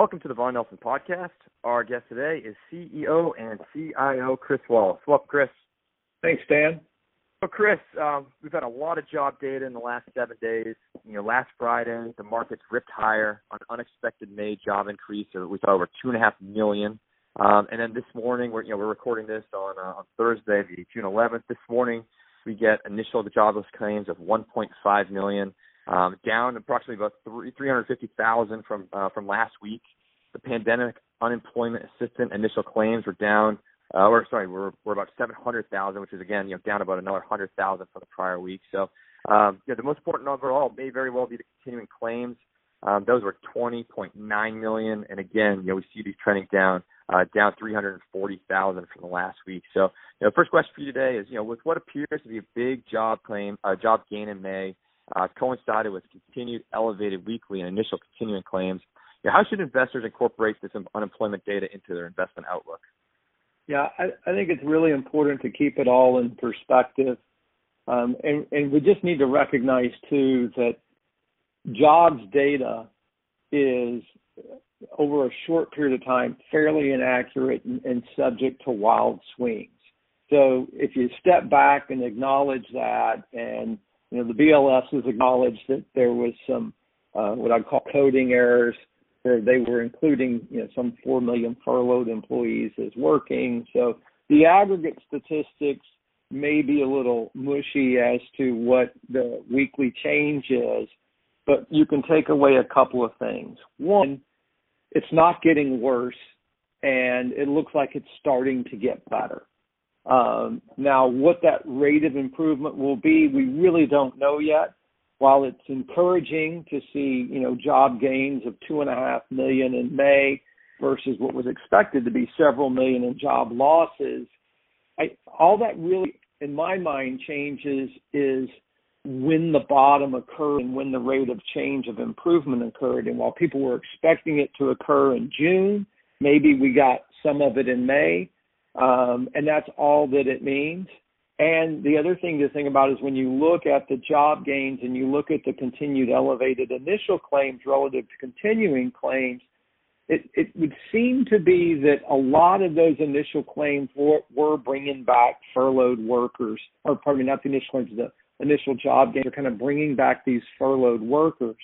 Welcome to the Vaughan Nelson Podcast. Our guest today is CEO and CIO Chris Wallace. Welcome, Chris. Thanks, Dan. So, Chris, um, we've had a lot of job data in the last seven days. You know, last Friday, the markets ripped higher on unexpected May job increase. We saw over two and a half million. Um, and then this morning, we're you know we're recording this on uh, on Thursday, the June 11th. This morning, we get initial jobless claims of 1.5 million, um, down approximately about 350,000 from uh, from last week. The pandemic unemployment assistant initial claims were down uh, or sorry, we're we're about 700,000, which is again you know down about another 100,000 from the prior week. So um, yeah, the most important overall may very well be the continuing claims. Um, those were 20.9 million, and again, you know, we see these trending down, uh, down 340,000 from the last week. So, you know, first question for you today is, you know, with what appears to be a big job claim, uh, job gain in May, uh, coincided with continued elevated weekly and initial continuing claims. How should investors incorporate this unemployment data into their investment outlook? Yeah, I, I think it's really important to keep it all in perspective. Um, and, and we just need to recognize too that jobs data is over a short period of time fairly inaccurate and, and subject to wild swings. So if you step back and acknowledge that, and you know the BLS has acknowledged that there was some uh, what I'd call coding errors where they were including you know some four million furloughed employees as working. So the aggregate statistics may be a little mushy as to what the weekly change is, but you can take away a couple of things. One, it's not getting worse, and it looks like it's starting to get better. Um, now, what that rate of improvement will be, we really don't know yet while it's encouraging to see, you know, job gains of two and a half million in May versus what was expected to be several million in job losses, I, all that really, in my mind, changes is when the bottom occurred and when the rate of change of improvement occurred. And while people were expecting it to occur in June, maybe we got some of it in May, um, and that's all that it means. And the other thing to think about is when you look at the job gains and you look at the continued elevated initial claims relative to continuing claims, it, it would seem to be that a lot of those initial claims were, were bringing back furloughed workers, or pardon me, not the initial claims, the initial job gains are kind of bringing back these furloughed workers.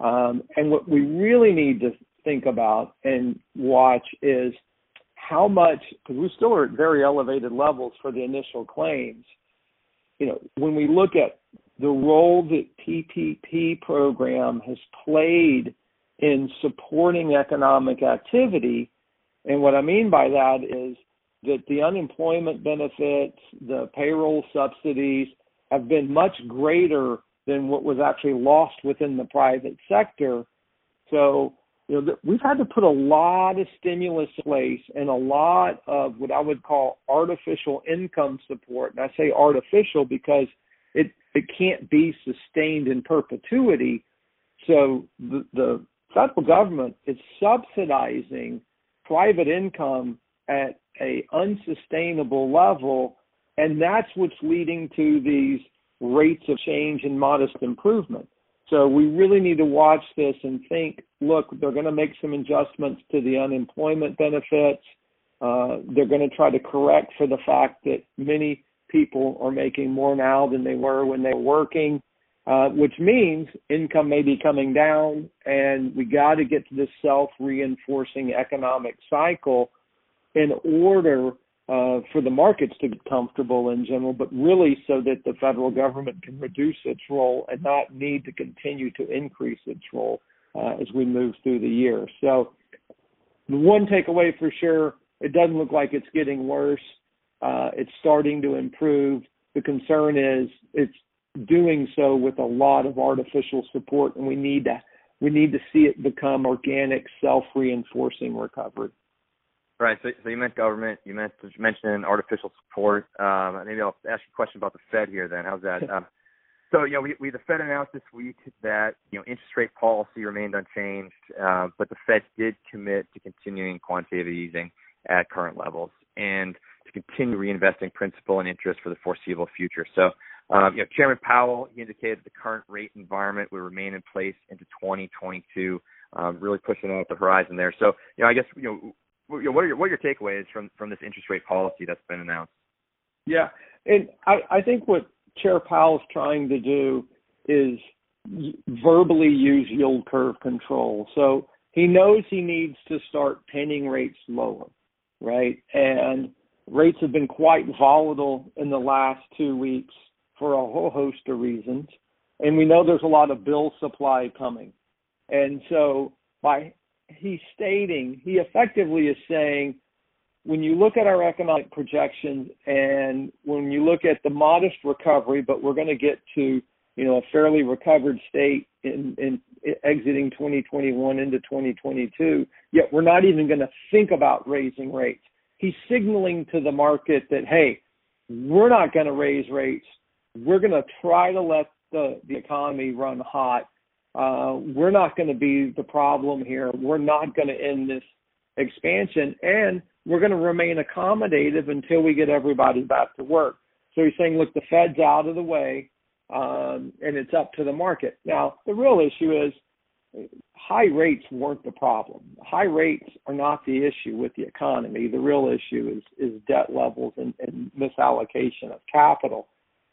Um, and what we really need to think about and watch is how much, because we still are at very elevated levels for the initial claims, you know, when we look at the role that PPP program has played in supporting economic activity, and what I mean by that is that the unemployment benefits, the payroll subsidies have been much greater than what was actually lost within the private sector. So you know, we've had to put a lot of stimulus in place and a lot of what I would call artificial income support. And I say artificial because it it can't be sustained in perpetuity. So the, the federal government is subsidizing private income at a unsustainable level, and that's what's leading to these rates of change and modest improvement. So we really need to watch this and think, look, they're going to make some adjustments to the unemployment benefits. Uh, they're going to try to correct for the fact that many people are making more now than they were when they were working, uh, which means income may be coming down, and we got to get to this self-reinforcing economic cycle in order uh, for the markets to get comfortable in general, but really so that the federal government can reduce its role and not need to continue to increase its role uh, as we move through the year. So, the one takeaway for sure, it doesn't look like it's getting worse. Uh, it's starting to improve. The concern is it's doing so with a lot of artificial support, and we need to we need to see it become organic, self-reinforcing recovery. Right. So, so you meant government. You meant you mentioned artificial support. Um, maybe I'll ask you a question about the Fed here. Then, how's that? Um, so, you know, we, we the Fed announced this week that you know interest rate policy remained unchanged, uh, but the Fed did commit to continuing quantitative easing at current levels and to continue reinvesting principal and interest for the foreseeable future. So, um, you know, Chairman Powell he indicated that the current rate environment would remain in place into 2022 um, really pushing out the horizon there. So, you know, I guess you know, what are your what are your takeaways from from this interest rate policy that's been announced? Yeah, and I I think what Chair Powell is trying to do is verbally use yield curve control. So he knows he needs to start pinning rates lower, right? And rates have been quite volatile in the last two weeks for a whole host of reasons. And we know there's a lot of bill supply coming. And so by he stating, he effectively is saying, when you look at our economic projections and when you look at the modest recovery, but we're going to get to you know a fairly recovered state in, in exiting 2021 into 2022. Yet we're not even going to think about raising rates. He's signaling to the market that hey, we're not going to raise rates. We're going to try to let the the economy run hot. Uh, we're not going to be the problem here. We're not going to end this expansion, and we're going to remain accommodative until we get everybody back to work. So he's saying, look, the Fed's out of the way, um, and it's up to the market. Now, the real issue is high rates weren't the problem. High rates are not the issue with the economy. The real issue is is debt levels and, and misallocation of capital.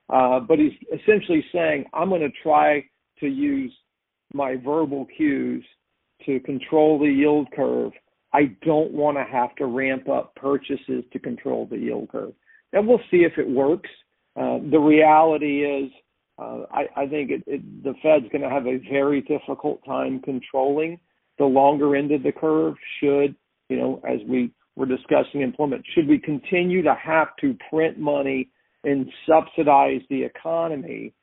Uh, but he's essentially saying, I'm going to try to use my verbal cues to control the yield curve I don't want to have to ramp up purchases to control the yield curve. And we'll see if it works. Uh, the reality is, uh, I, I, think it, it, the Fed's going to have a very difficult time controlling the longer end of the curve. Should you know, as we were discussing employment, should we continue to have to print money and subsidize the economy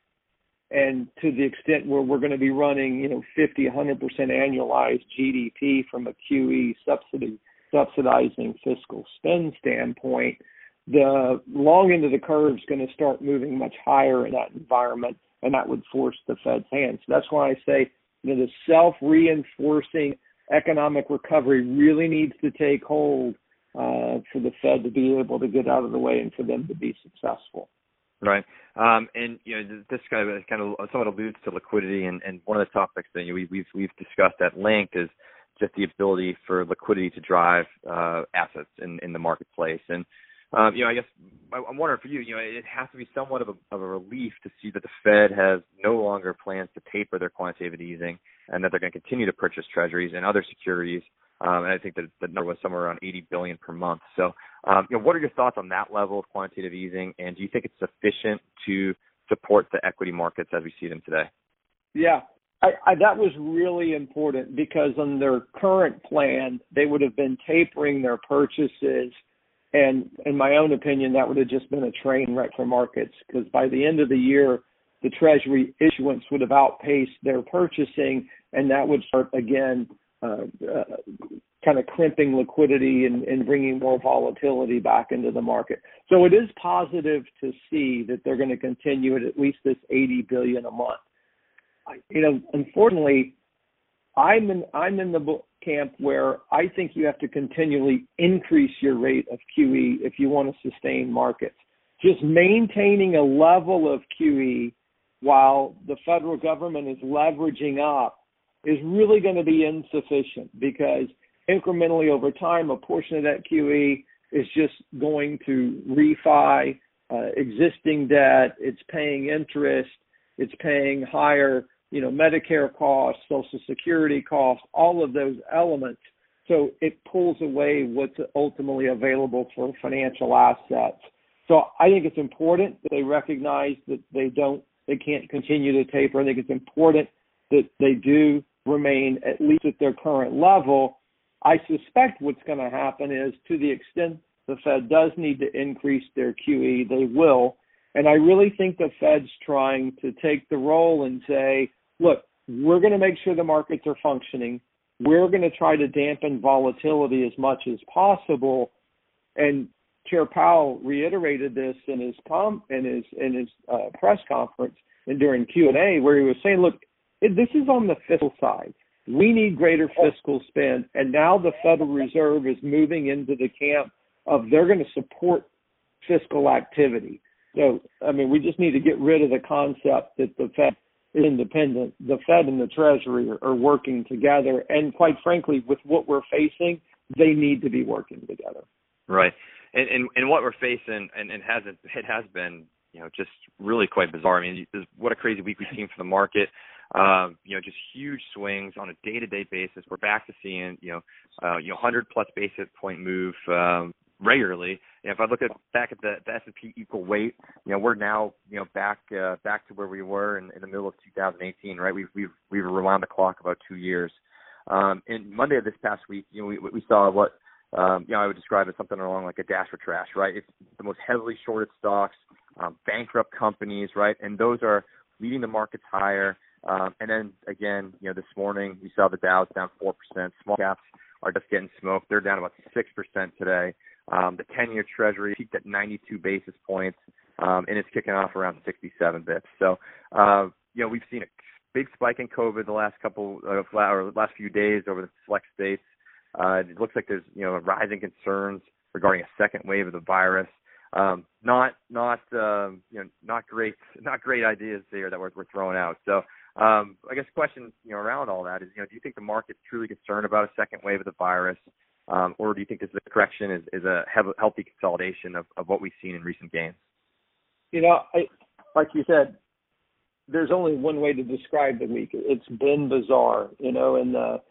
and to the extent where we're going to be running, you know, 50, 100% annualized GDP from a QE subsidy subsidizing fiscal spend standpoint, the long end of the curve is going to start moving much higher in that environment, and that would force the Fed's hand. So that's why I say, you know, the self-reinforcing economic recovery really needs to take hold uh, for the Fed to be able to get out of the way and for them to be successful. Right. Um, and you know, this kind of kind of somewhat alludes to liquidity, and, and one of the topics that you know, we, we've we've discussed at length is just the ability for liquidity to drive uh, assets in, in the marketplace. And um, you know, I guess I'm wondering for you, you know, it has to be somewhat of a, of a relief to see that the Fed has no longer plans to taper their quantitative easing, and that they're going to continue to purchase Treasuries and other securities um, and I think that the number was somewhere around 80 billion per month. So, um, you know, what are your thoughts on that level of quantitative easing, and do you think it's sufficient to support the equity markets as we see them today? Yeah, I, I, that was really important because on their current plan, they would have been tapering their purchases, and in my own opinion, that would have just been a train wreck for markets because by the end of the year, the Treasury issuance would have outpaced their purchasing, and that would start again uh, uh, kind of crimping liquidity and, and bringing more volatility back into the market. So it is positive to see that they're going to continue at at least this 80 billion a month. You know, unfortunately, I'm in I'm in the camp where I think you have to continually increase your rate of QE if you want to sustain markets. Just maintaining a level of QE while the federal government is leveraging up is really going to be insufficient because incrementally over time, a portion of that QE is just going to refi uh, existing debt. It's paying interest. It's paying higher, you know, Medicare costs, Social Security costs, all of those elements. So it pulls away what's ultimately available for financial assets. So I think it's important that they recognize that they don't, they can't continue to taper. I think it's important that they do remain at least at their current level. I suspect what's going to happen is to the extent the Fed does need to increase their QE, they will. And I really think the Fed's trying to take the role and say, look, we're going to make sure the markets are functioning. We're going to try to dampen volatility as much as possible. And Chair Powell reiterated this in his com in his in his uh, press conference and during Q and A, where he was saying, "Look, this is on the fiscal side. We need greater fiscal spend, and now the Federal Reserve is moving into the camp of they're going to support fiscal activity. So, I mean, we just need to get rid of the concept that the Fed is independent. The Fed and the Treasury are, are working together, and quite frankly, with what we're facing, they need to be working together. Right, and and, and what we're facing, and, and hasn't it has been you know just really quite bizarre. I mean, what a crazy week we've seen for the market. Um, you know, just huge swings on a day-to-day basis. We're back to seeing, you know, uh, you know, 100 plus basis point move um, regularly. And if I look at back at the, the S&P equal weight, you know, we're now, you know, back uh, back to where we were in, in the middle of 2018, right? We've we've we've rewound the clock about two years. Um, and Monday of this past week, you know, we we saw what um, you know I would describe as something along like a dash for trash, right? It's the most heavily shorted stocks, um, bankrupt companies, right? And those are leading the markets higher. Um, and then again, you know, this morning we saw the Dow's down four percent. Small caps are just getting smoked. They're down about six percent today. Um, the 10-year Treasury peaked at 92 basis points, um, and it's kicking off around 67 bips. So, uh, you know, we've seen a big spike in COVID the last couple of or last few days over the select states. Uh, it looks like there's you know rising concerns regarding a second wave of the virus. Um, not not um, you know not great not great ideas there that we're, we're throwing out. So um, I guess the question you know around all that is you know do you think the market's truly concerned about a second wave of the virus, um, or do you think this is a correction is, is a healthy consolidation of, of what we've seen in recent gains? You know, I, like you said, there's only one way to describe the week. It's been bizarre, you know, and the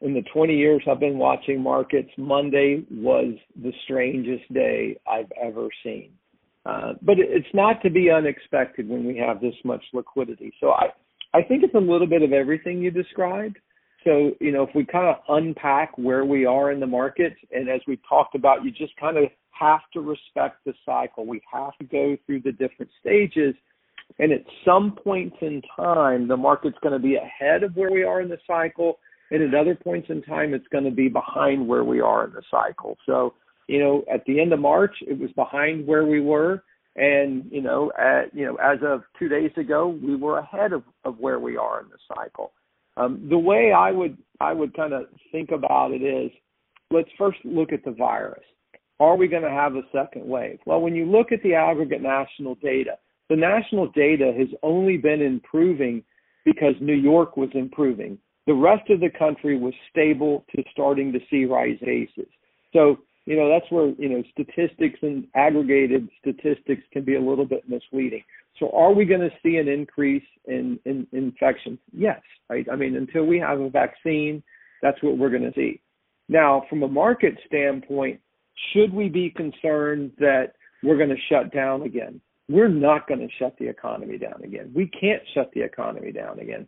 in the 20 years I've been watching markets, Monday was the strangest day I've ever seen. Uh, but it's not to be unexpected when we have this much liquidity. So I, I think it's a little bit of everything you described. So, you know, if we kind of unpack where we are in the market, and as we talked about, you just kind of have to respect the cycle. We have to go through the different stages. And at some points in time, the market's going to be ahead of where we are in the cycle and at other points in time it's going to be behind where we are in the cycle. So, you know, at the end of March it was behind where we were and, you know, at you know, as of 2 days ago, we were ahead of of where we are in the cycle. Um, the way I would I would kind of think about it is let's first look at the virus. Are we going to have a second wave? Well, when you look at the aggregate national data, the national data has only been improving because New York was improving. The rest of the country was stable to starting to see rise cases. So, you know, that's where, you know, statistics and aggregated statistics can be a little bit misleading. So are we going to see an increase in, in infections? Yes, right? I mean, until we have a vaccine, that's what we're going to see. Now, from a market standpoint, should we be concerned that we're going to shut down again? We're not going to shut the economy down again. We can't shut the economy down again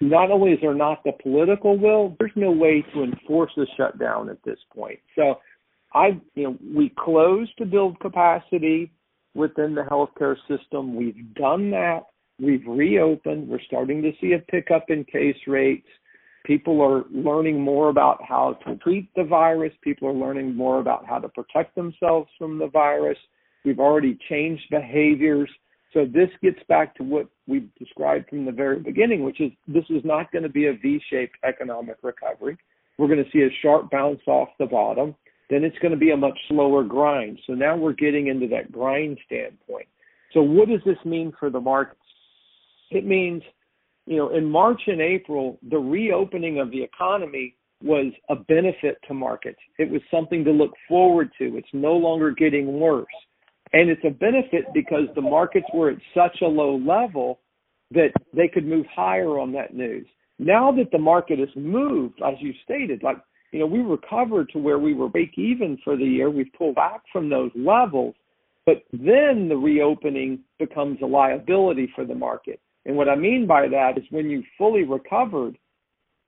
not only is there not the political will, there's no way to enforce the shutdown at this point. So I you know, we closed to build capacity within the healthcare system. We've done that. We've reopened. We're starting to see a pickup in case rates. People are learning more about how to treat the virus. People are learning more about how to protect themselves from the virus. We've already changed behaviors so this gets back to what we described from the very beginning, which is this is not going to be a V-shaped economic recovery. We're going to see a sharp bounce off the bottom. Then it's going to be a much slower grind. So now we're getting into that grind standpoint. So what does this mean for the markets? It means, you know, in March and April, the reopening of the economy was a benefit to markets. It was something to look forward to. It's no longer getting worse. And it's a benefit because the markets were at such a low level that they could move higher on that news. Now that the market has moved, as you stated, like, you know, we recovered to where we were break even for the year. We've pulled back from those levels, but then the reopening becomes a liability for the market. And what I mean by that is when you fully recovered,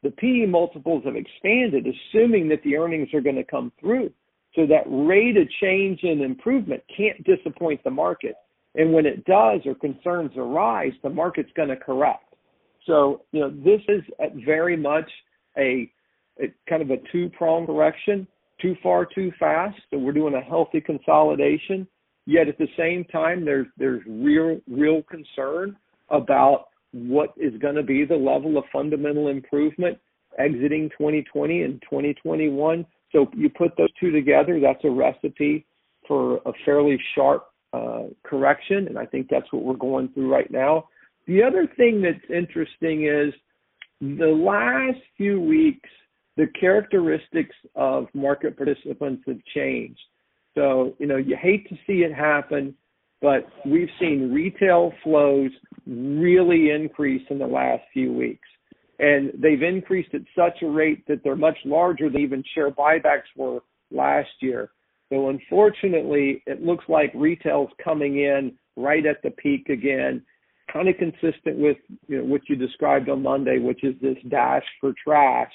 the PE multiples have expanded, assuming that the earnings are going to come through. So that rate of change and improvement can't disappoint the market. And when it does or concerns arise, the market's going to correct. So, you know, this is very much a, a kind of a two prong correction, too far, too fast. So we're doing a healthy consolidation. Yet at the same time, there's there's real real concern about what is going to be the level of fundamental improvement exiting 2020 and 2021 so you put those two together, that's a recipe for a fairly sharp uh, correction, and I think that's what we're going through right now. The other thing that's interesting is the last few weeks, the characteristics of market participants have changed. So, you know, you hate to see it happen, but we've seen retail flows really increase in the last few weeks. And they've increased at such a rate that they're much larger than even share buybacks were last year. So unfortunately, it looks like retail's coming in right at the peak again, kind of consistent with you know, what you described on Monday, which is this dash for trash.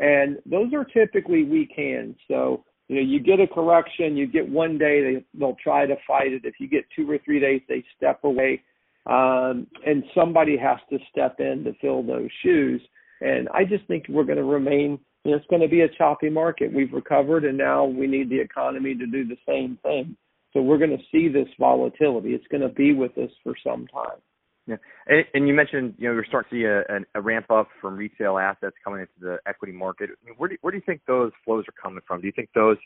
And those are typically weak hands. So you know, you get a correction, you get one day, they they'll try to fight it. If you get two or three days, they step away, um, and somebody has to step in to fill those shoes. And I just think we're going to remain. You know, it's going to be a choppy market. We've recovered, and now we need the economy to do the same thing. So we're going to see this volatility. It's going to be with us for some time. Yeah, and, and you mentioned you know we're starting to see a, a ramp up from retail assets coming into the equity market. Where do where do you think those flows are coming from? Do you think those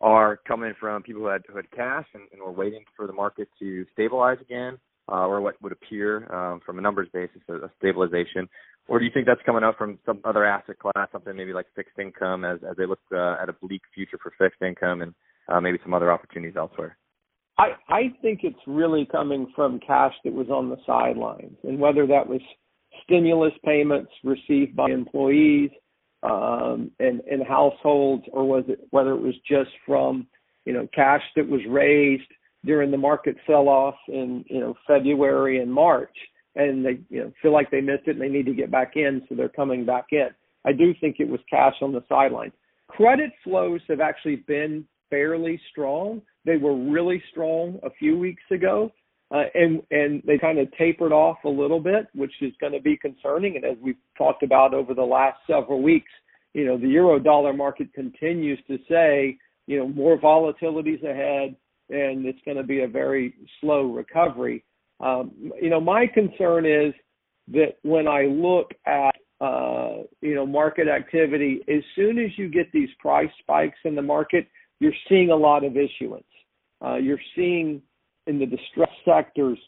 are coming from people who had who had cash and, and were waiting for the market to stabilize again, uh, or what would appear um, from a numbers basis a, a stabilization, or do you think that's coming up from some other asset class, something maybe like fixed income, as as they look uh, at a bleak future for fixed income and uh, maybe some other opportunities elsewhere? I, I think it's really coming from cash that was on the sidelines, and whether that was stimulus payments received by employees um, and, and households, or was it whether it was just from you know cash that was raised during the market sell-off in you know February and March, and they you know feel like they missed it and they need to get back in, so they're coming back in. I do think it was cash on the sidelines. Credit flows have actually been fairly strong they were really strong a few weeks ago, uh, and and they kind of tapered off a little bit, which is going to be concerning. And as we've talked about over the last several weeks, you know, the euro dollar market continues to say, you know, more volatilities ahead, and it's going to be a very slow recovery. Um, you know, my concern is that when I look at uh, you know market activity, as soon as you get these price spikes in the market, you're seeing a lot of issuance. Uh, you're seeing in the distressed sectors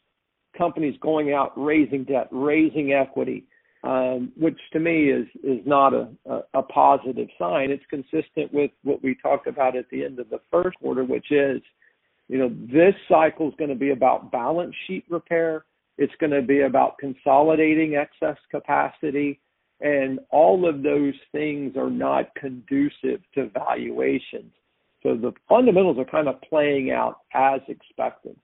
companies going out raising debt, raising equity, um, which to me is is not a, a, a positive sign. It's consistent with what we talked about at the end of the first quarter, which is, you know, this cycle is going to be about balance sheet repair. It's going to be about consolidating excess capacity, and all of those things are not conducive to valuations. So the fundamentals are kind of playing out as expected.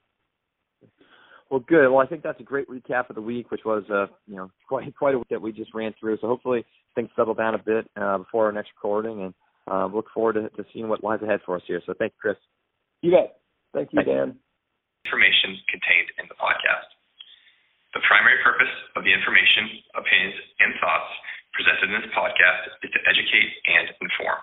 Well, good. Well, I think that's a great recap of the week, which was uh, you know quite quite a week that we just ran through. So hopefully things settle down a bit uh, before our next recording, and uh, look forward to, to seeing what lies ahead for us here. So thank you, Chris. You bet. Thank you, Dan. Information contained in the podcast. The primary purpose of the information, opinions, and thoughts presented in this podcast is to educate and inform.